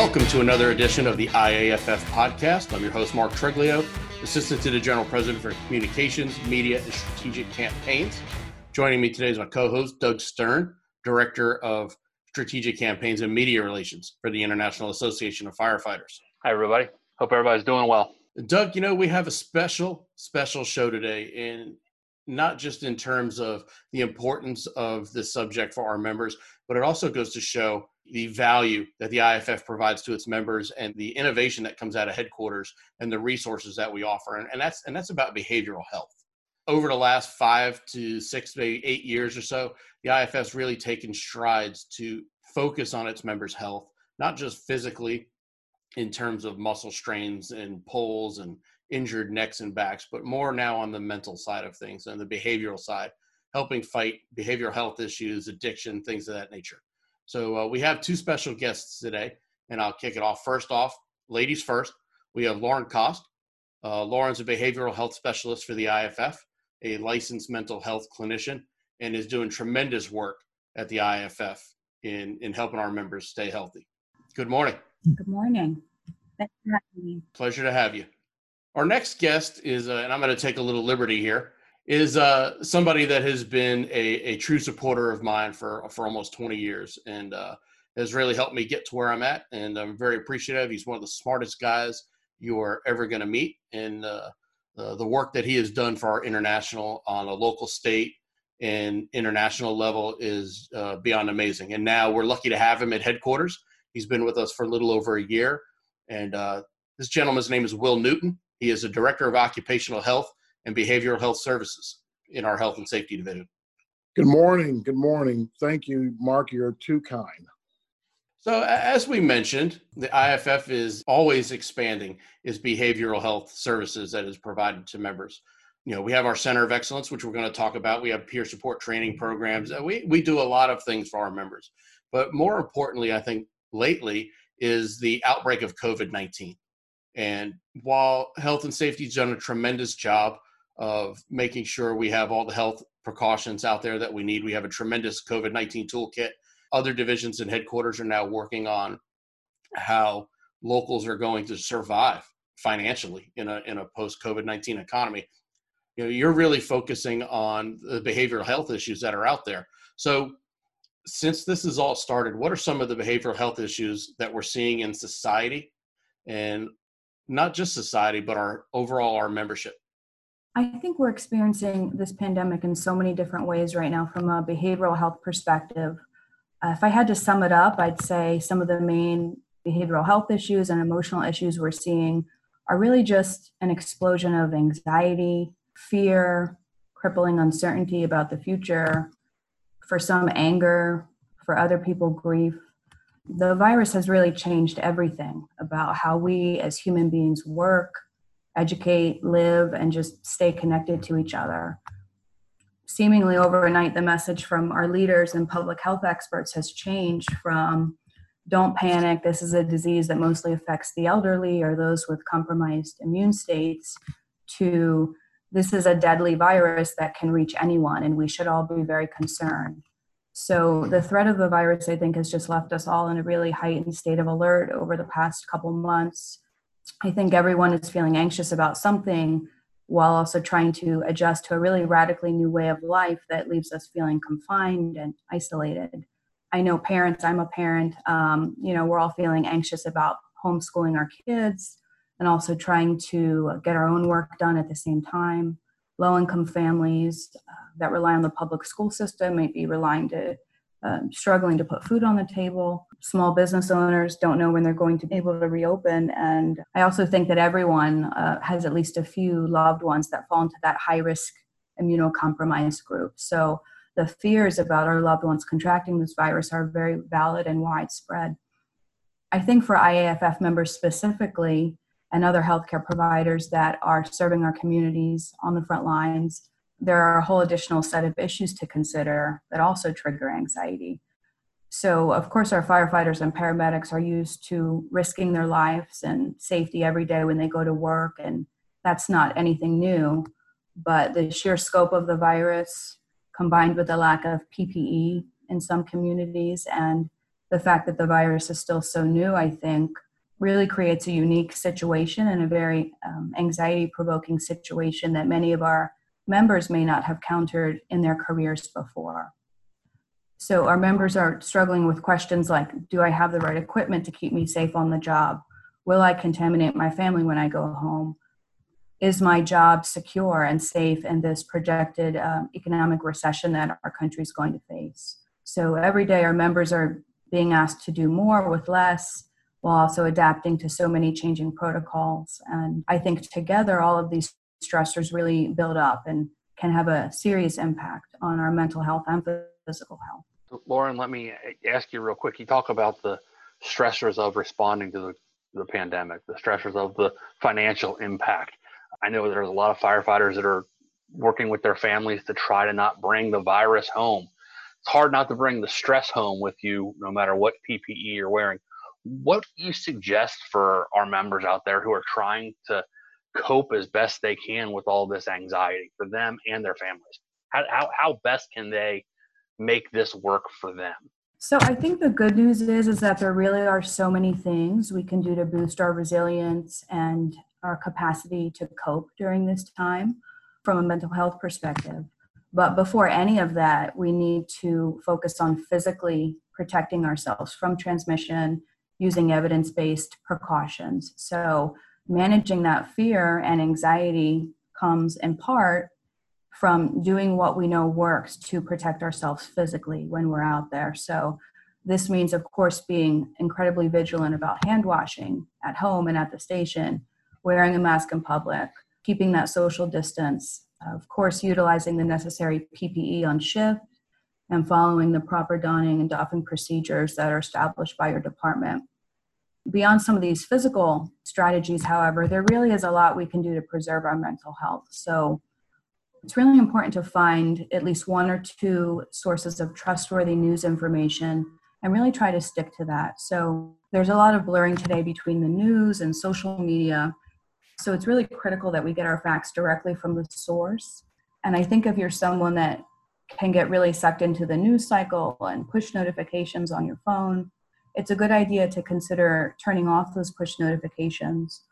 Welcome to another edition of the IAFF podcast. I'm your host, Mark Triglio, Assistant to the General President for Communications, Media, and Strategic Campaigns. Joining me today is my co host, Doug Stern, Director of Strategic Campaigns and Media Relations for the International Association of Firefighters. Hi, everybody. Hope everybody's doing well. Doug, you know, we have a special, special show today, and not just in terms of the importance of this subject for our members, but it also goes to show the value that the IAFF provides to its members and the innovation that comes out of headquarters and the resources that we offer. And, and that's and that's about behavioral health. Over the last five to six, maybe eight years or so, the IAFF's really taken strides to focus on its members' health, not just physically in terms of muscle strains and pulls and injured necks and backs, but more now on the mental side of things and the behavioral side, helping fight behavioral health issues, addiction, things of that nature. So uh, we have two special guests today, and I'll kick it off. First off, ladies first, we have Lauren Cost. Uh, Lauren's a behavioral health specialist for the IAFF, a licensed mental health clinician, and is doing tremendous work at the IAFF in, in helping our members stay healthy. Good morning. Good morning. Thanks for having me. Pleasure to have you. Our next guest is, uh, and I'm going to take a little liberty here is uh, somebody that has been a, a, true supporter of mine for for almost 20 years and uh, has really helped me get to where I'm at. And I'm very appreciative. He's one of the smartest guys you are ever going to meet. And uh, the work that he has done for our international on a local, state, and international level is uh, beyond amazing. And now we're lucky to have him at headquarters. He's been with us for a little over a year. And uh, this gentleman's name is Will Newton. He is a director of occupational health and behavioral health services in our health and safety division. Good morning. Good morning. Thank you, Mark. You're too kind. So, as we mentioned, the IAFF is always expanding its behavioral health services that is provided to members. You know, we have our Center of Excellence, which we're going to talk about. We have peer support training programs. Uh, we, we do a lot of things for our members. But more importantly, I think lately is the outbreak of COVID 19. And while health and safety has done a tremendous job of making sure we have all the health precautions out there that we need. We have a tremendous COVID 19 toolkit. Other divisions and headquarters are now working on how locals are going to survive financially in a, in a post COVID 19 economy. You know, you're really focusing on the behavioral health issues that are out there. So, since this has all started, what are some of the behavioral health issues that we're seeing in society and not just society, but our overall our membership? I think we're experiencing this pandemic in so many different ways right now from a behavioral health perspective. Uh, if I had to sum it up, I'd say some of the main behavioral health issues and emotional issues we're seeing are really just an explosion of anxiety, fear, crippling uncertainty about the future, for some anger, for other people, grief. The virus has really changed everything about how we as human beings work, educate, live, and just stay connected to each other. Seemingly overnight, the message from our leaders and public health experts has changed from don't panic, this is a disease that mostly affects the elderly or those with compromised immune states, to this is a deadly virus that can reach anyone, and we should all be very concerned. So, the threat of the virus, I think, has just left us all in a really heightened state of alert over the past couple months I think everyone is feeling anxious about something while also trying to adjust to a really radically new way of life that leaves us feeling confined and isolated. I know parents, I'm a parent, um, you know, we're all feeling anxious about homeschooling our kids and also trying to get our own work done at the same time. Low income families uh, that rely on the public school system might be relying to um, struggling to put food on the table. Small business owners don't know when they're going to be able to reopen. And I also think that everyone uh, has at least a few loved ones that fall into that high risk immunocompromised group. So the fears about our loved ones contracting this virus are very valid and widespread. I think for IAFF members specifically and other healthcare providers that are serving our communities on the front lines, there are a whole additional set of issues to consider that also trigger anxiety. So, of course, our firefighters and paramedics are used to risking their lives and safety every day when they go to work, and that's not anything new. But the sheer scope of the virus, combined with the lack of PPE in some communities and the fact that the virus is still so new, I think, really creates a unique situation and a very um, anxiety provoking situation that many of our members may not have countered in their careers before. So, our members are struggling with questions like Do I have the right equipment to keep me safe on the job? Will I contaminate my family when I go home? Is my job secure and safe in this projected um, economic recession that our country is going to face? So, every day our members are being asked to do more with less while also adapting to so many changing protocols. And I think together, all of these stressors really build up and can have a serious impact on our mental health and physical health. Lauren, let me ask you real quick. You talk about the stressors of responding to the, the pandemic, the stressors of the financial impact. I know there's a lot of firefighters that are working with their families to try to not bring the virus home. It's hard not to bring the stress home with you, no matter what PPE you're wearing what do you suggest for our members out there who are trying to cope as best they can with all this anxiety for them and their families? How, how, how best can they make this work for them? So I think the good news is is that there really are so many things we can do to boost our resilience and our capacity to cope during this time from a mental health perspective. But before any of that, we need to focus on physically protecting ourselves from transmission using evidence based precautions. So, managing that fear and anxiety comes in part from doing what we know works to protect ourselves physically when we're out there. So, this means, of course, being incredibly vigilant about hand washing at home and at the station, wearing a mask in public, keeping that social distance, of course, utilizing the necessary PPE on shift, and following the proper donning and doffing procedures that are established by your department. Beyond some of these physical strategies, however, there really is a lot we can do to preserve our mental health. So it's really important to find at least one or two sources of trustworthy news information and really try to stick to that. So there's a lot of blurring today between the news and social media. So it's really critical that we get our facts directly from the source. And I think if you're someone that can get really sucked into the news cycle and push notifications on your phone, it's a good idea to consider turning off those push notifications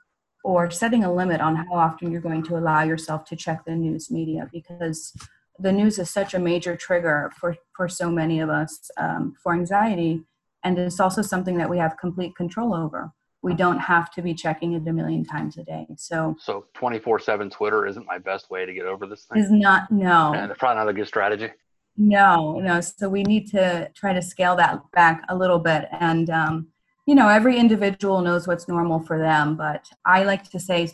or setting a limit on how often you're going to allow yourself to check the news media because the news is such a major trigger for, for so many of us um, for anxiety. And it's also something that we have complete control over. We don't have to be checking it a million times a day. So so 24 7 twitter isn't my best way to get over this thing? Is not no. And it's probably not a good strategy no, no. So we need to try to scale that back a little bit. And, um, you know, every individual knows what's normal for them, but I like to say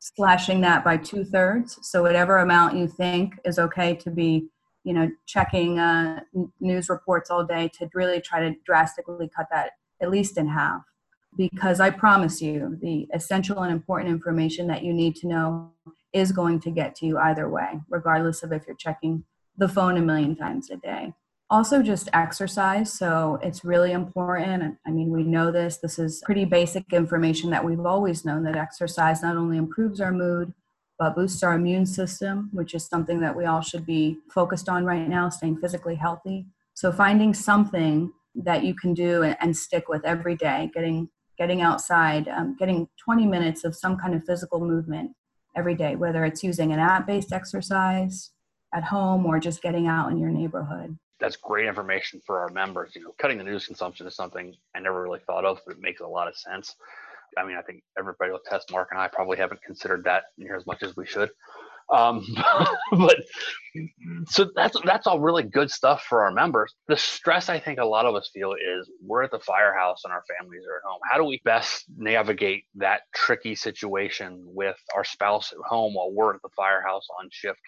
slashing that by two thirds. So whatever amount you think is okay to be, you know, checking uh, news reports all day to really try to drastically cut that at least in half. Because I promise you, the essential and important information that you need to know is going to get to you either way, regardless of if you're checking the phone a million times a day. Also, just exercise. So, it's really important. I mean, we know this. This is pretty basic information that we've always known that exercise not only improves our mood, but boosts our immune system, which is something that we all should be focused on right now, staying physically healthy. So, finding something that you can do and stick with every day, getting getting outside, um, getting 20 minutes of some kind of physical movement every day, whether it's using an app based exercise, at home or just getting out in your neighborhood. That's great information for our members. You know, cutting the news consumption is something I never really thought of, but it makes a lot of sense. I mean, I think everybody will test Mark and I probably haven't considered that near as much as we should. Um, but so that's that's all really good stuff for our members. The stress I think a lot of us feel is we're at the firehouse and our families are at home. How do we best navigate that tricky situation with our spouse at home while we're at the firehouse on shift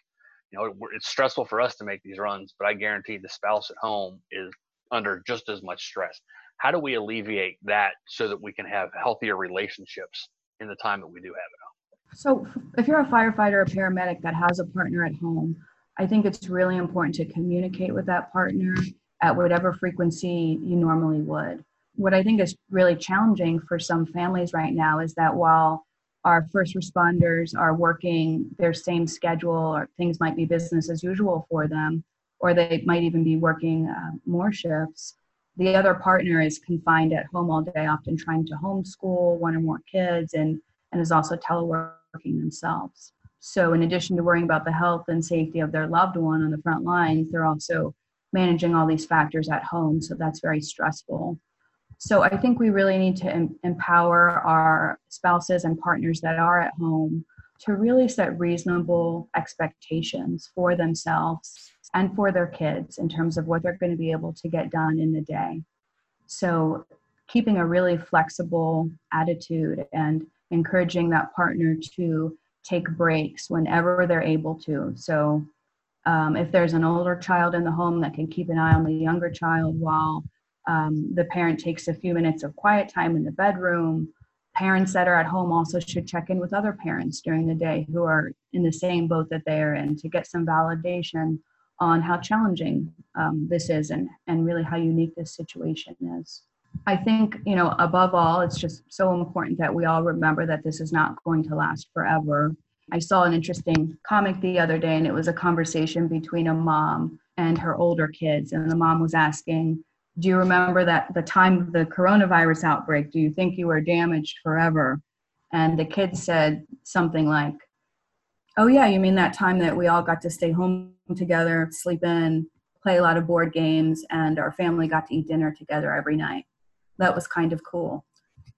you know, it's stressful for us to make these runs, but I guarantee the spouse at home is under just as much stress. How do we alleviate that so that we can have healthier relationships in the time that we do have at home? So, if you're a firefighter or paramedic that has a partner at home, I think it's really important to communicate with that partner at whatever frequency you normally would. What I think is really challenging for some families right now is that while our first responders are working their same schedule or things might be business as usual for them or they might even be working uh, more shifts the other partner is confined at home all day, often trying to homeschool one or more kids and, and is also teleworking themselves. So, in addition to worrying about the health and safety of their loved one on the front lines, they're also managing all these factors at home. So, that's very stressful. So, I think we really need to em- empower our spouses and partners that are at home to really set reasonable expectations for themselves and for their kids in terms of what they're going to be able to get done in the day. So, keeping a really flexible attitude and encouraging that partner to take breaks whenever they're able to. So, um, if there's an older child in the home that can keep an eye on the younger child while um, the parent takes a few minutes of quiet time in the bedroom. Parents that are at home also should check in with other parents during the day who are in the same boat that they are in to get some validation on how challenging um, this is and, and really how unique this situation is. I think, you know, above all, it's just so important that we all remember that this is not going to last forever. I saw an interesting comic the other day, and it was a conversation between a mom and her older kids. And the mom was asking, Do you remember that the time of the coronavirus outbreak? Do you think you were damaged forever? And the kid said something like, Oh, yeah, you mean that time that we all got to stay home together, sleep in, play a lot of board games, and our family got to eat dinner together every night? That was kind of cool.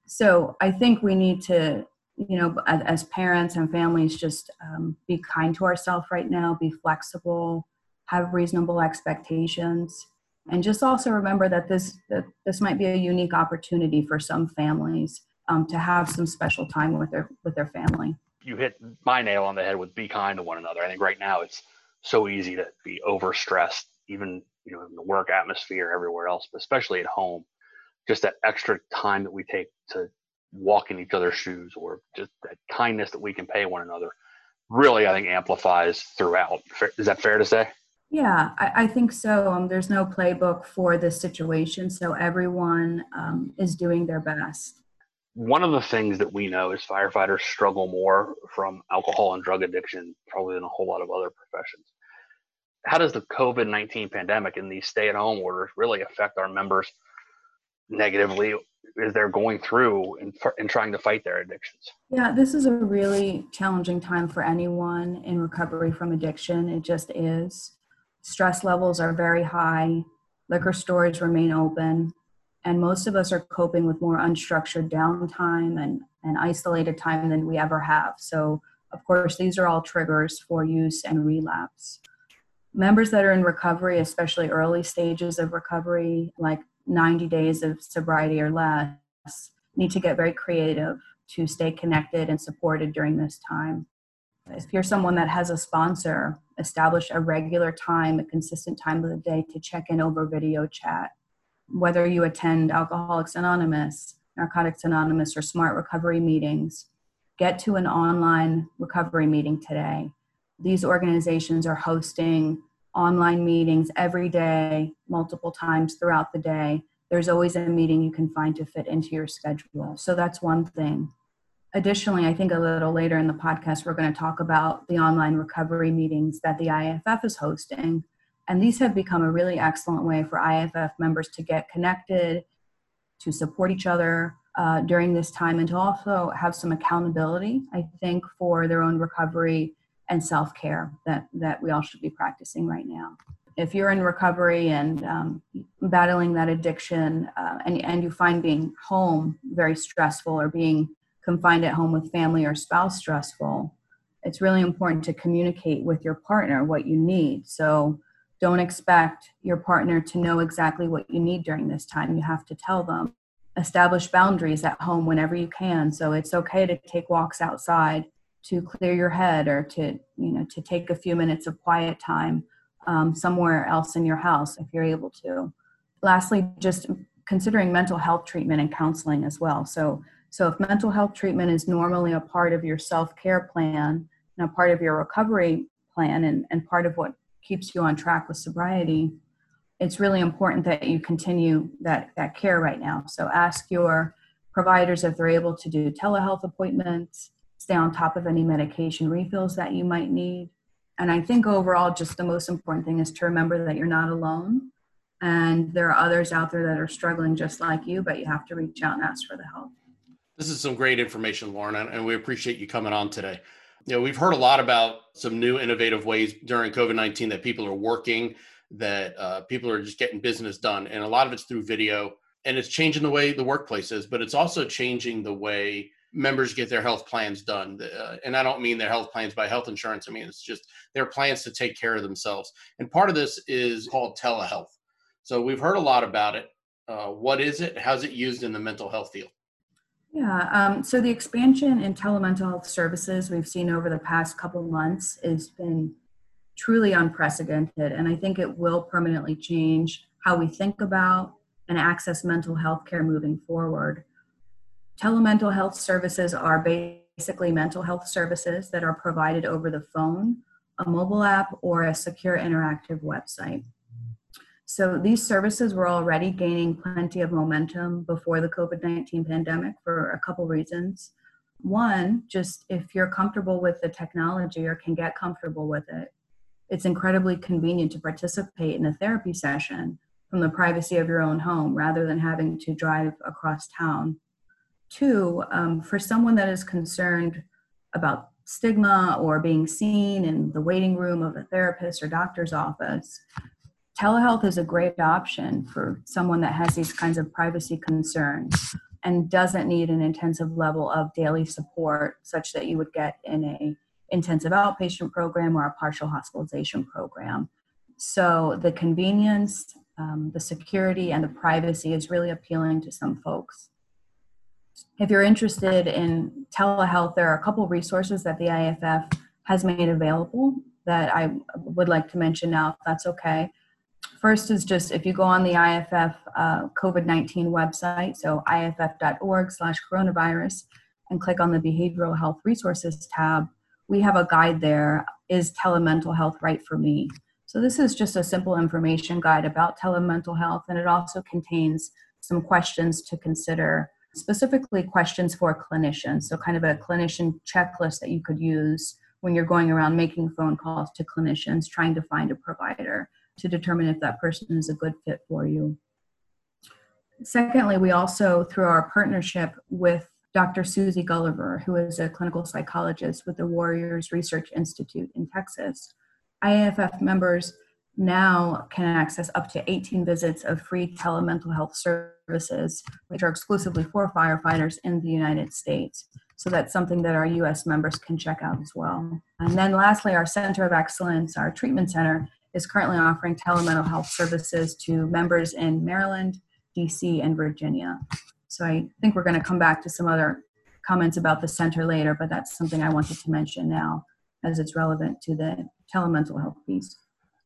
So I think we need to, you know, as, parents and families, just um, be kind to ourselves right now, be flexible, have reasonable expectations, and just also remember that this that this might be a unique opportunity for some families um, to have some special time with their with their family you hit my nail on the head with be kind to one another. I think right now it's so easy to be overstressed, even you know in the work atmosphere everywhere else, but especially at home. Just that extra time that we take to walk in each other's shoes, or just that kindness that we can pay one another, really I think amplifies throughout. Is that fair to say? Yeah, I, I think so. Um, there's no playbook for this situation, so everyone um, is doing their best one of the things that we know is firefighters struggle more from alcohol and drug addiction probably than a whole lot of other professions. How does the COVID 19 pandemic and these stay at home orders really affect our members negatively as they're going through and, and trying to fight their addictions? Yeah, this is a really challenging time for anyone in recovery from addiction. It just is. Stress levels are very high, liquor stores remain open and most of us are coping with more unstructured downtime and, and isolated time than we ever have. So, of course, these are all triggers for use and relapse. Members that are in recovery, especially early stages of recovery, like 90 days of sobriety or less, need to get very creative to stay connected and supported during this time. If you're someone that has a sponsor, establish a regular time, a consistent time of the day to check in over video chat whether you attend Alcoholics Anonymous, Narcotics Anonymous, or Smart Recovery meetings, get to an online recovery meeting today. These organizations are hosting online meetings every day, multiple times throughout the day. There's always a meeting you can find to fit into your schedule. So that's one thing. Additionally, I think a little later in the podcast, we're going to talk about the online recovery meetings that the IAFF is hosting and these have become a really excellent way for IAFF members to get connected, to support each other uh, during this time, and to also have some accountability, I think, for their own recovery and self care that, that we all should be practicing right now. If you're in recovery and um, battling that addiction, uh, and, and you find being home very stressful or being confined at home with family or spouse stressful, it's really important to communicate with your partner what you need. So, don't expect your partner to know exactly what you need during this time. You have to tell them. Establish boundaries at home whenever you can. So it's okay to take walks outside to clear your head or to, you know, to take a few minutes of quiet time um, somewhere else in your house if you're able to. Lastly, just considering mental health treatment and counseling as well. So, so if mental health treatment is normally a part of your self-care plan and a part of your recovery plan and, and part of what keeps you on track with sobriety, it's really important that you continue that, that care right now. So ask your providers if they're able to do telehealth appointments, stay on top of any medication refills that you might need. And I think overall, just the most important thing is to remember that you're not alone And there are others out there that are struggling just like you, but you have to reach out and ask for the help. This is some great information, Lauren, and we appreciate you coming on today. You know, we've heard a lot about some new innovative ways during COVID 19 that people are working, that uh, people are just getting business done. And a lot of it's through video, and it's changing the way the workplace is, but it's also changing the way members get their health plans done. Uh, and I don't mean their health plans by health insurance. I mean, it's just their plans to take care of themselves. And part of this is called telehealth. So we've heard a lot about it. Uh, what is it? How's it used in the mental health field? Yeah, um, so the expansion in telemental health services we've seen over the past couple months has been truly unprecedented, and I think it will permanently change how we think about and access mental health care moving forward. Telemental health services are basically mental health services that are provided over the phone, a mobile app, or a secure interactive website. So these services were already gaining plenty of momentum before the COVID 19 pandemic for a couple reasons. One, just if you're comfortable with the technology or can get comfortable with it, it's incredibly convenient to participate in a therapy session from the privacy of your own home rather than having to drive across town. Two, um, for someone that is concerned about stigma or being seen in the waiting room of a therapist or doctor's office, telehealth is a great option for someone that has these kinds of privacy concerns and doesn't need an intensive level of daily support such that you would get in a intensive outpatient program or a partial hospitalization program. So the convenience um, the security and the privacy is really appealing to some folks. If you're interested in telehealth there are a couple resources that the iaff has made available that i would like to mention now if that's okay First is just if you go on the IAFF uh, COVID 19 website, so iaff.org slash coronavirus, and click on the Behavioral Health Resources tab, we have a guide there Is telemental health right for me? So, this is just a simple information guide about telemental health, and it also contains some questions to consider, specifically questions for clinicians. So, kind of a clinician checklist that you could use when you're going around making phone calls to clinicians trying to find a provider to determine if that person is a good fit for you. Secondly, we also, through our partnership with Dr. Suzy Gulliver, who is a clinical psychologist with the Warriors Research Institute in Texas, IAFF members now can access up to 18 visits of free telemental health services, which are exclusively for firefighters in the United States. So that's something that our US members can check out as well. And then lastly, our Center of Excellence, our treatment center, is currently offering telemental health services to members in Maryland, DC, and Virginia. So I think we're going to come back to some other comments about the center later, but that's something I wanted to mention now as it's relevant to the telemental health piece.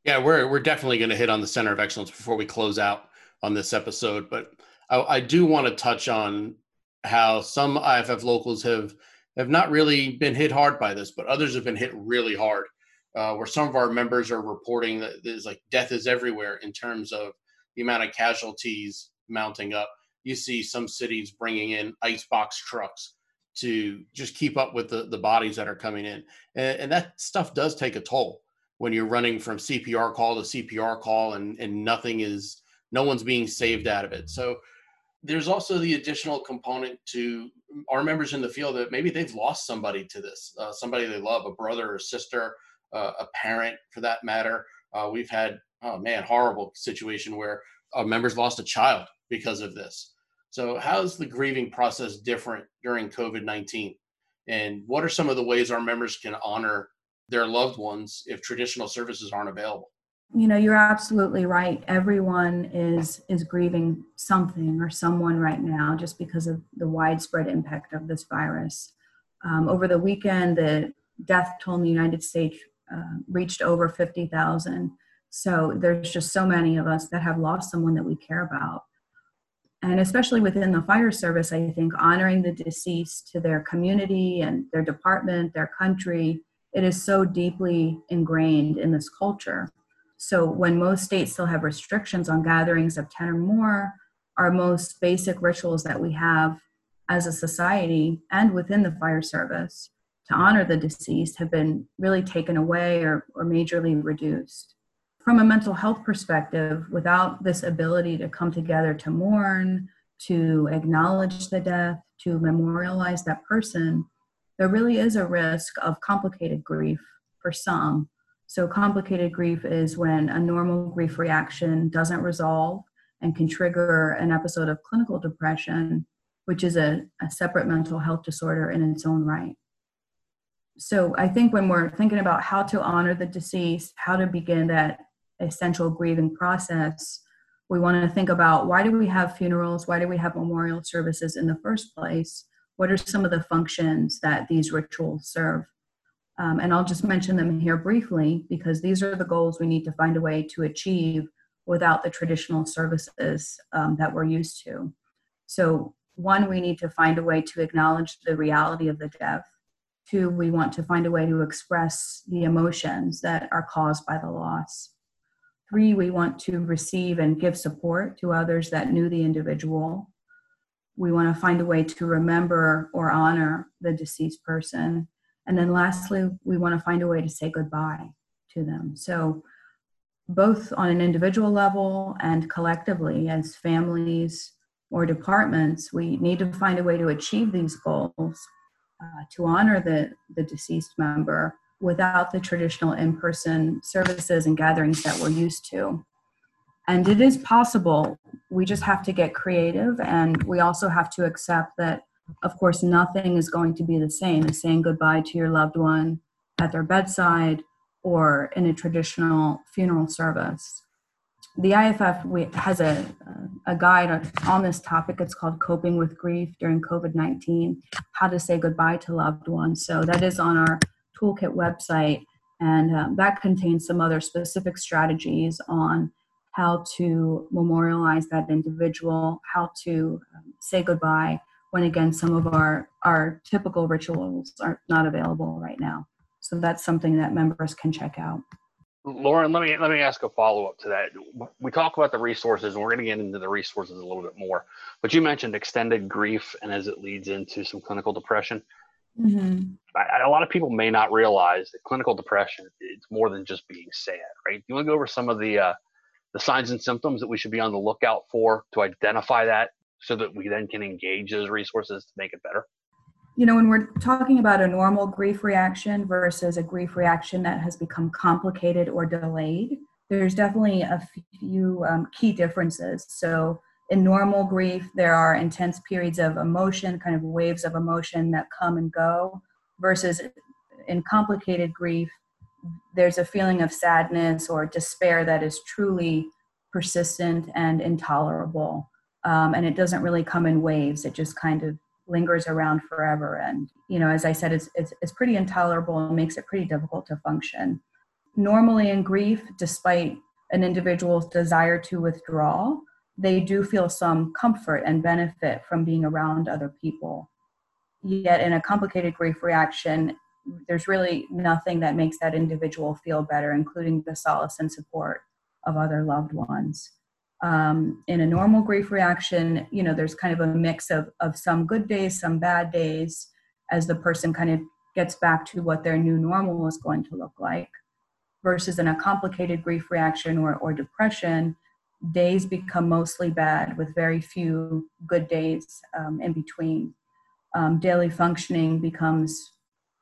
Yeah, we're we're definitely going to hit on the center of excellence before we close out on this episode, but I, I do want to touch on how some IAFF locals have have not really been hit hard by this, but others have been hit really hard uh, where some of our members are reporting that there's like death is everywhere in terms of the amount of casualties mounting up. You see some cities bringing in ice box trucks to just keep up with the, the bodies that are coming in. And, and that stuff does take a toll when you're running from CPR call to CPR call and, and nothing is, no one's being saved out of it. So there's also the additional component to our members in the field that maybe they've lost somebody to this, uh, somebody they love, a brother or sister, uh, a parent for that matter. Uh, we've had, oh man, horrible situation where uh, members lost a child because of this. So, how's the grieving process different during COVID 19? And what are some of the ways our members can honor their loved ones if traditional services aren't available? You know, you're absolutely right. Everyone is is grieving something or someone right now just because of the widespread impact of this virus. Um, over the weekend, the death toll in the United States uh, reached over 50,000. So there's just so many of us that have lost someone that we care about. And especially within the fire service, I think honoring the deceased to their community and their department, their country, it is so deeply ingrained in this culture. So when most states still have restrictions on gatherings of 10 or more, our most basic rituals that we have as a society and within the fire service to honor the deceased have been really taken away or, or majorly reduced. from a mental health perspective, without this ability to come together to mourn, to acknowledge the death, to memorialize that person, there really is a risk of complicated grief for some. So, complicated grief is when a normal grief reaction doesn't resolve and can trigger an episode of clinical depression, which is a, a separate mental health disorder in its own right. So, I think when we're thinking about how to honor the deceased, how to begin that essential grieving process, we want to think about why do we have funerals? Why do we have memorial services in the first place? What are some of the functions that these rituals serve? Um, and I'll just mention them here briefly because these are the goals we need to find a way to achieve without the traditional services um, that we're used to. So, one, we need to find a way to acknowledge the reality of the death. Two, we want to find a way to express the emotions that are caused by the loss. Three, we want to receive and give support to others that knew the individual. We want to find a way to remember or honor the deceased person. And then lastly, we want to find a way to say goodbye to them. So, both on an individual level and collectively as families or departments, we need to find a way to achieve these goals uh, to honor the, the deceased member without the traditional in person services and gatherings that we're used to. And it is possible. We just have to get creative, and we also have to accept that, of course, nothing is going to be the same as saying goodbye to your loved one at their bedside or in a traditional funeral service. The IAFF has a, a guide on this topic. It's called Coping with Grief During COVID 19 How to Say Goodbye to Loved Ones. So that is on our toolkit website, and um, that contains some other specific strategies on how to memorialize that individual, how to um, say goodbye when again some of our our typical rituals are not available right now. So that's something that members can check out. Lauren, let me let me ask a follow up to that. We talk about the resources, and we're going to get into the resources a little bit more. But you mentioned extended grief, and as it leads into some clinical depression. Mm-hmm. I, a lot of people may not realize that clinical depression it's more than just being sad, right? You want to go over some of the uh, the signs and symptoms that we should be on the lookout for to identify that, so that we then can engage those resources to make it better. You know, when we're talking about a normal grief reaction versus a grief reaction that has become complicated or delayed, there's definitely a few um, key differences. So in normal grief, there are intense periods of emotion, kind of waves of emotion that come and go, versus in complicated grief, there's a feeling of sadness or despair that is truly persistent and intolerable. Um, and it doesn't really come in waves, it just kind of lingers around forever. And, you know, as I said, it's, it's, it's pretty intolerable and makes it pretty difficult to function. Normally, in grief, despite an individual's desire to withdraw, they do feel some comfort and benefit from being around other people. Yet, in a complicated grief reaction, there's really nothing that makes that individual feel better, including the solace and support of other loved ones. Um, in a normal grief reaction, you know, there's kind of a mix of, of some good days, some bad days, as the person kind of gets back to what their new normal is going to look like. Versus in a complicated grief reaction or, or depression, days become mostly bad with very few good days um, in between. Um, daily functioning becomes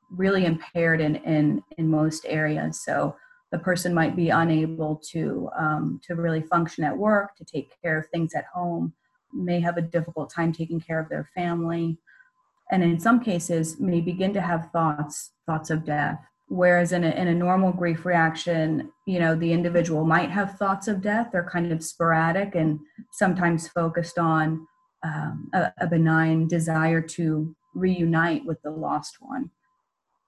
really impaired in, in, in most areas. So the person might be unable to, um, to really function at work, to take care of things at home, may have a difficult time taking care of their family, and in some cases may begin to have thoughts, thoughts of death. Whereas in a, in a normal grief reaction you know the individual might have thoughts of death. They're kind of sporadic and sometimes focused on um, a, a benign desire to reunite with the lost one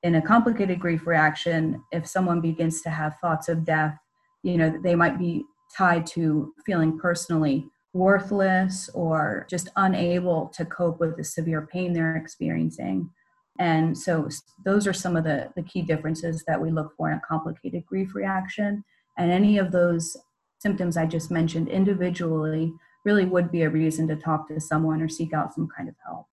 in a complicated grief reaction if someone begins to have thoughts of death you know they might be tied to feeling personally worthless or just unable to cope with the severe pain they're experiencing and so those are some of the, the key differences that we look for in a complicated grief reaction. And any of those symptoms I just mentioned individually really would be a reason to talk to someone or seek out some kind of help.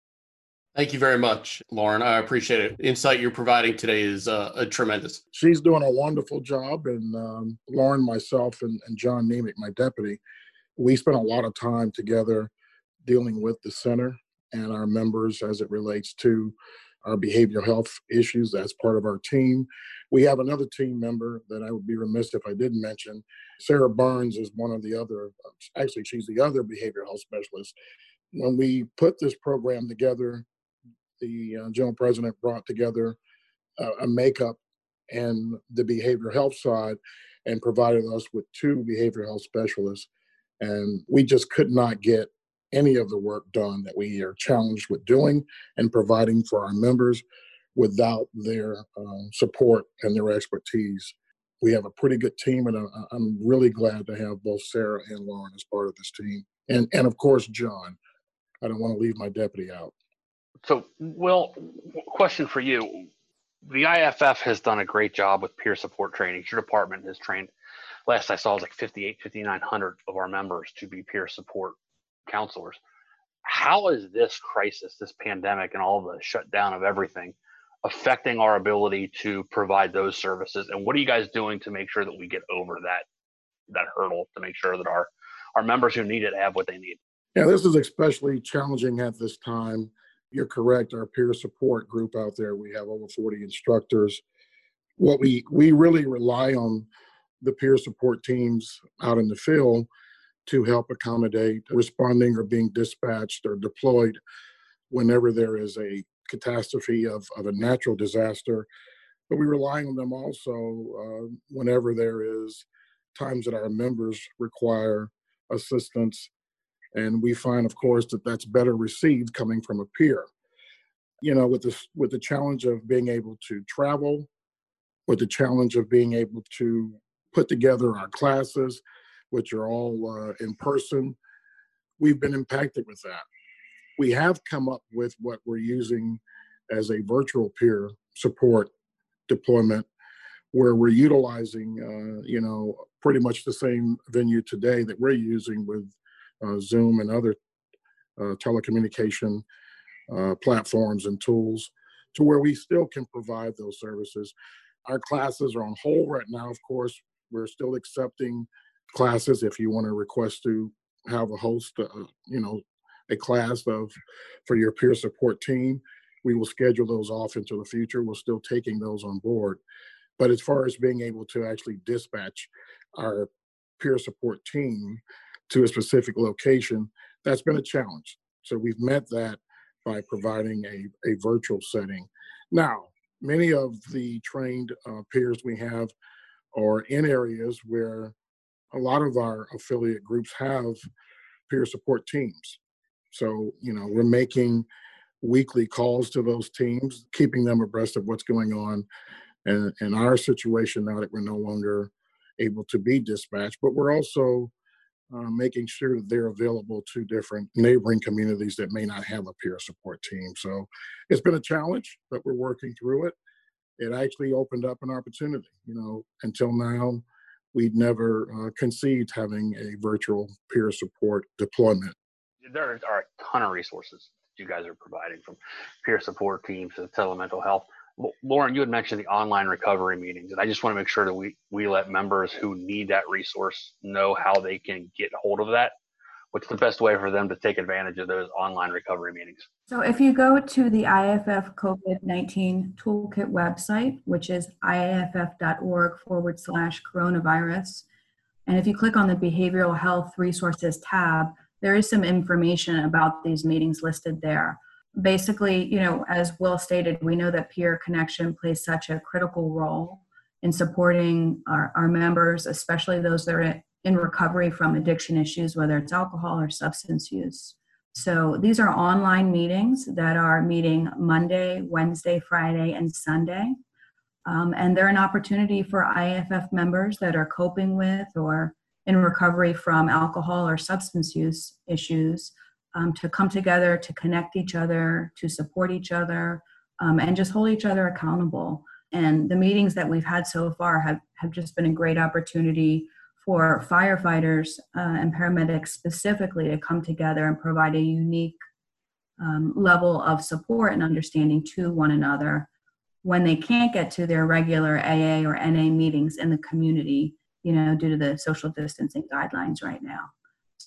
Thank you very much, Lauren. I appreciate it. Insight you're providing today is uh, a tremendous. She's doing a wonderful job, and um, Lauren, myself, and, and John Nemick, my deputy, we spent a lot of time together dealing with the center and our members as it relates to our behavioral health issues. That's part of our team. We have another team member that I would be remiss if I didn't mention. Sarah Burns is one of the other, actually, she's the other behavioral health specialist. When we put this program together, the uh, general president brought together uh, a makeup and the behavioral health side and provided us with two behavioral health specialists. And we just could not get any of the work done that we are challenged with doing and providing for our members without their um, support and their expertise. We have a pretty good team, and I'm really glad to have both Sarah and Lauren as part of this team. And, and of course, John. I don't want to leave my deputy out. So, Will, question for you. The IAFF has done a great job with peer support training. Your department has trained, last I saw, was like 58, 5,900 of our members to be peer support counselors. How is this crisis, this pandemic, and all the shutdown of everything affecting our ability to provide those services? And what are you guys doing to make sure that we get over that that hurdle to make sure that our our members who need it have what they need? Yeah, this is especially challenging at this time. You're correct. Our peer support group out there, we have over 40 instructors. What we we really rely on the peer support teams out in the field to help accommodate responding or being dispatched or deployed whenever there is a catastrophe of, of a natural disaster. But we rely on them also uh, whenever there is times that our members require assistance. And we find, of course, that that's better received coming from a peer. You know, with this, with the challenge of being able to travel, with the challenge of being able to put together our classes, which are all uh, in person. We've been impacted with that. We have come up with what we're using as a virtual peer support deployment, where we're utilizing, uh, you know, pretty much the same venue today that we're using with Zoom and other uh, telecommunication uh, platforms and tools, to where we still can provide those services. Our classes are on hold right now. Of course, we're still accepting classes if you want to request to have a host, uh, you know, a class of for your peer support team. We will schedule those off into the future. We're still taking those on board. But as far as being able to actually dispatch our peer support team to a specific location, that's been a challenge. So we've met that by providing a, a virtual setting. Now, many of the trained uh, peers we have are in areas where a lot of our affiliate groups have peer support teams. So, you know, we're making weekly calls to those teams, keeping them abreast of what's going on. And in our situation now that we're no longer able to be dispatched, but we're also uh, making sure that they're available to different neighboring communities that may not have a peer support team. So it's been a challenge, but we're working through it. It actually opened up an opportunity. You know, until now, we'd never uh, conceived having a virtual peer support deployment. There are a ton of resources you guys are providing from peer support teams to telemental health. Lauren, you had mentioned the online recovery meetings, and I just want to make sure that we, we let members who need that resource know how they can get hold of that what's the best way for them to take advantage of those online recovery meetings? So, if you go to the IAFF COVID 19 Toolkit website, which is iaff.org forward slash coronavirus, and if you click on the Behavioral Health Resources tab, there is some information about these meetings listed there. Basically, you know, as Will stated, we know that peer connection plays such a critical role in supporting our, our members, especially those that are in recovery from addiction issues, whether it's alcohol or substance use. So these are online meetings that are meeting Monday, Wednesday, Friday, and Sunday. Um, and they're an opportunity for IAFF members that are coping with or in recovery from alcohol or substance use issues um, to come together to connect each other, to support each other, um, and just hold each other accountable. And the meetings that we've had so far have, have just been a great opportunity for firefighters uh, and paramedics specifically to come together and provide a unique um, level of support and understanding to one another when they can't get to their regular AA or NA meetings in the community, you know, due to the social distancing guidelines right now.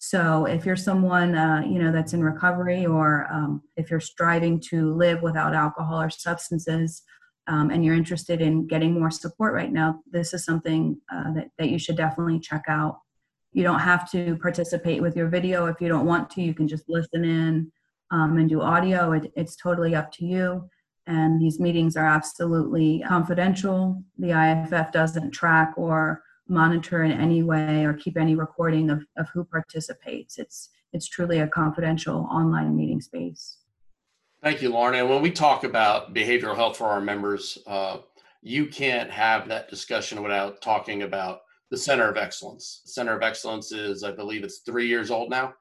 So if you're someone, uh, you know, that's in recovery or um, if you're striving to live without alcohol or substances um, and you're interested in getting more support right now, this is something uh, that, that you should definitely check out. You don't have to participate with your video if you don't want to. You can just listen in um, and do audio. It, it's totally up to you and these meetings are absolutely confidential. The IAFF doesn't track or monitor in any way or keep any recording of, of who participates. It's it's truly a confidential online meeting space. Thank you, Lauren. And when we talk about behavioral health for our members, uh, you can't have that discussion without talking about the Center of Excellence. The Center of Excellence is, I believe, it's three years old now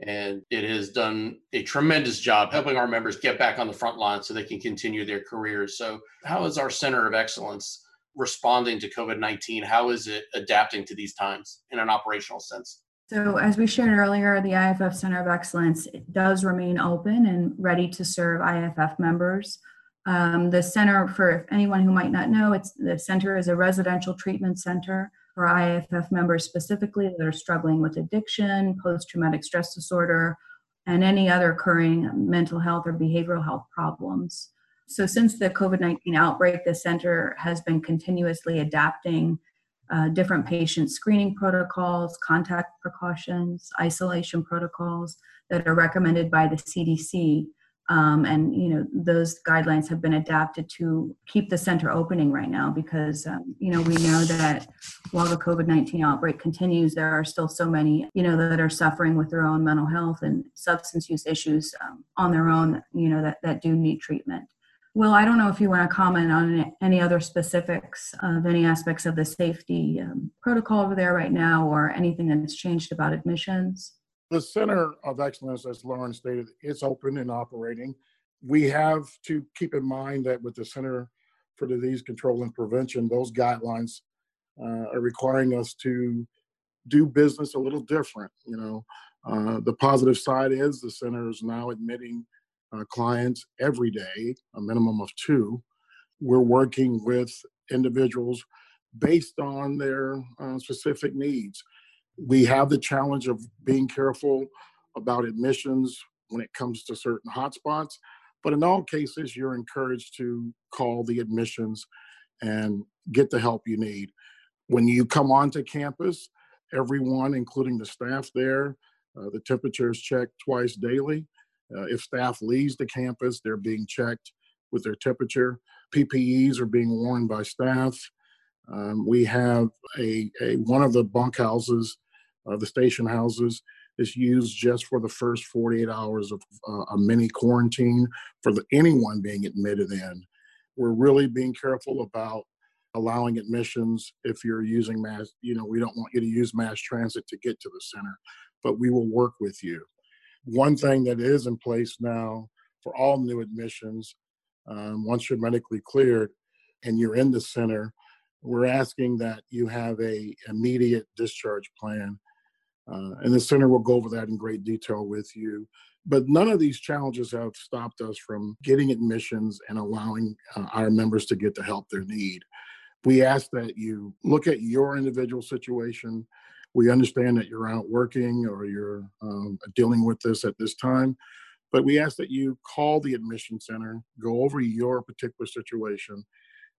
and it has done a tremendous job helping our members get back on the front line so they can continue their careers. So, how is our Center of Excellence responding to COVID 19? How is it adapting to these times in an operational sense? So, as we shared earlier, the IAFF Center of Excellence does remain open and ready to serve IAFF members. Um, the center, for anyone who might not know, it's the center is a residential treatment center for IAFF members specifically that are struggling with addiction, post traumatic stress disorder, and any other occurring mental health or behavioral health problems. So, since the COVID 19 outbreak, the center has been continuously adapting uh, different patient screening protocols, contact precautions, isolation protocols that are recommended by the CDC um, and you know those guidelines have been adapted to keep the center opening right now because um, you know we know that while the covid-19 outbreak continues there are still so many you know that are suffering with their own mental health and substance use issues um, on their own you know that, that do need treatment well i don't know if you want to comment on any other specifics of any aspects of the safety um, protocol over there right now or anything that's changed about admissions the Center of Excellence, as Lauren stated, it's open and operating. We have to keep in mind that with the Center for Disease Control and Prevention, those guidelines uh, are requiring us to do business a little different. You know, uh, the positive side is the center is now admitting clients every day, a minimum of two. We're working with individuals based on their uh, specific needs we have the challenge of being careful about admissions when it comes to certain hotspots. But in all cases, you're encouraged to call the admissions and get the help you need. When you come onto campus, everyone, including the staff there, uh, the temperature is checked twice daily. Uh, if staff leaves the campus, they're being checked with their temperature. PPEs are being worn by staff. Um, we have a, a one of the bunkhouses uh, the station houses is used just for the first 48 hours of uh, a mini quarantine for the, anyone being admitted in. We're really being careful about allowing admissions if you're using mass, you know, we don't want you to use mass transit to get to the center, but we will work with you. One thing that is in place now for all new admissions, um, once you're medically cleared and you're in the center, we're asking that you have a immediate discharge plan uh, and the center will go over that in great detail with you. But none of these challenges have stopped us from getting admissions and allowing uh, our members to get the help they need. We ask that you look at your individual situation. We understand that you're out working or you're um, dealing with this at this time, but we ask that you call the admission center, go over your particular situation,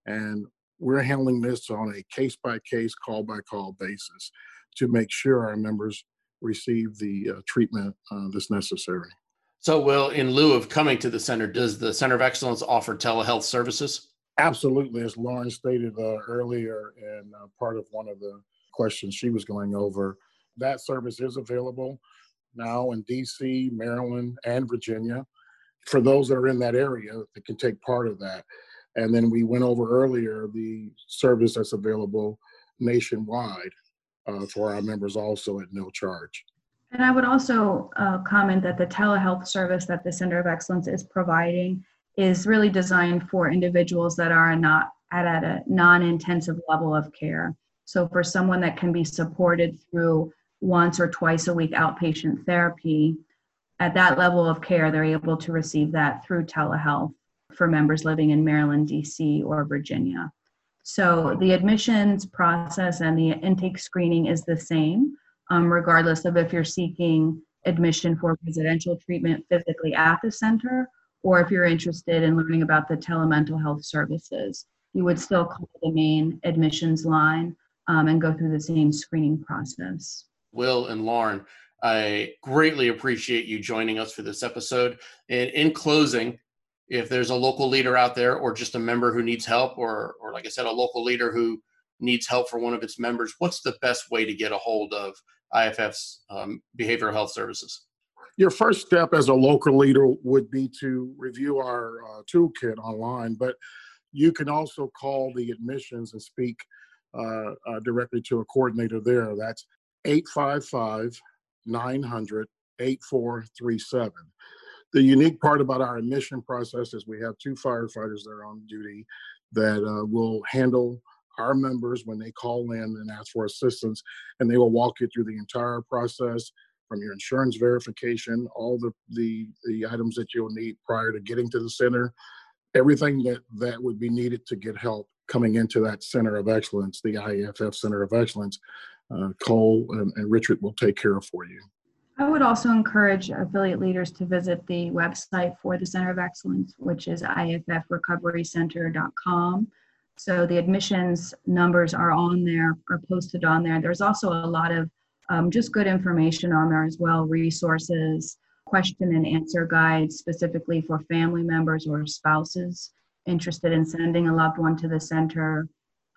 and we're handling this on a case by case, call by call basis to make sure our members receive the uh, treatment uh, that's necessary. So, Will, in lieu of coming to the center, does the Center of Excellence offer telehealth services? Absolutely. As Lauren stated uh, earlier, and uh, part of one of the questions she was going over, that service is available now in DC, Maryland, and Virginia for those that are in that area that can take part of that. And then we went over earlier the service that's available nationwide uh, for our members also at no charge. And I would also uh, comment that the telehealth service that the Center of Excellence is providing is really designed for individuals that are not at, at a non-intensive level of care. So for someone that can be supported through once or twice a week outpatient therapy, at that level of care, they're able to receive that through telehealth for members living in Maryland, DC, or Virginia. So the admissions process and the intake screening is the same, um, regardless of if you're seeking admission for residential treatment physically at the center or if you're interested in learning about the telemental health services. You would still call the main admissions line um, and go through the same screening process. Will and Lauren, I greatly appreciate you joining us for this episode. And in closing, if there's a local leader out there or just a member who needs help or or like I said, a local leader who needs help for one of its members, what's the best way to get a hold of IAFF's um, behavioral health services? Your first step as a local leader would be to review our uh, toolkit online, but you can also call the admissions and speak uh, uh, directly to a coordinator there. That's 855 900 8437. The unique part about our admission process is we have two firefighters that are on duty that uh, will handle our members when they call in and ask for assistance, and they will walk you through the entire process from your insurance verification, all the, the, the items that you'll need prior to getting to the center, everything that, that would be needed to get help coming into that center of excellence, the IAFF Center of Excellence, uh, Cole and, and Richard will take care of for you. I would also encourage affiliate leaders to visit the website for the Center of Excellence, which is iaffrecoverycenter.com. So the admissions numbers are on there, are posted on there. There's also a lot of um, just good information on there as well, resources, question and answer guides specifically for family members or spouses interested in sending a loved one to the center.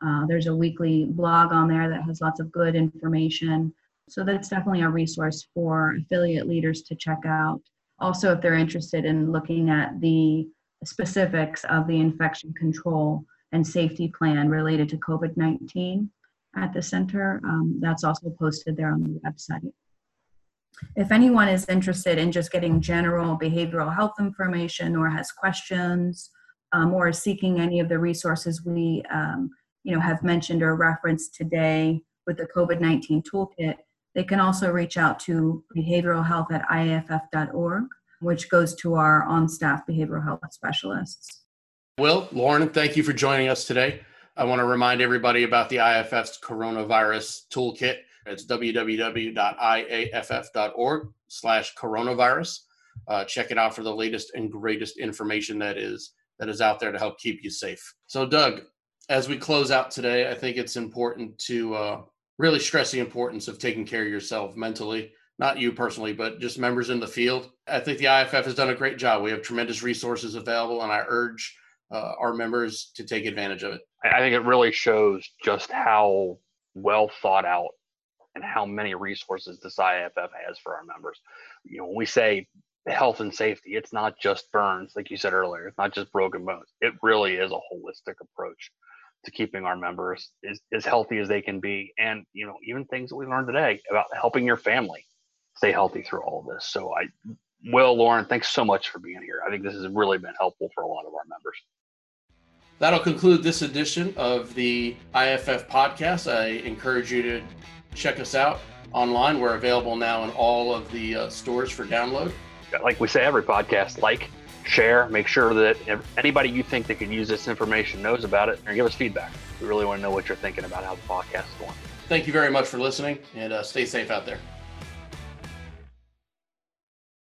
Uh, there's a weekly blog on there that has lots of good information. So that's definitely a resource for affiliate leaders to check out. Also, if they're interested in looking at the specifics of the infection control and safety plan related to COVID 19 at the center, um, that's also posted there on the website. If anyone is interested in just getting general behavioral health information or has questions um, or seeking any of the resources we um, you know, have mentioned or referenced today with the COVID-19 toolkit, they can also reach out to behavioral health at iaff.org, which goes to our on staff behavioral health specialists. Will, Lauren, thank you for joining us today. I want to remind everybody about the IAFF's coronavirus toolkit. It's www.iaff.org slash coronavirus. Uh, check it out for the latest and greatest information that is that is out there to help keep you safe. So, Doug, as we close out today, I think it's important to uh, really stress the importance of taking care of yourself mentally not you personally but just members in the field. I think the IAFF has done a great job. We have tremendous resources available and i urge uh, our members to take advantage of it. I think it really shows just how well thought out and how many resources this IAFF has for our members. You know when we say health and safety. It's not just burns like you said earlier. It's not just broken bones. It really is a holistic approach to keeping our members as, as healthy as they can be. And you know even things that we learned today about helping your family stay healthy through all this. So i will lauren thanks so much for being here. I think this has really been helpful for a lot of our members. That'll conclude this edition of the IAFF podcast. I encourage you to check us out online. We're available now in all of the uh, stores for download like we say every podcast like share, make sure that anybody you think that could use this information knows about it, and give us feedback. We really want to know what you're thinking about how the podcast is going. Thank you very much for listening, and uh, stay safe out there.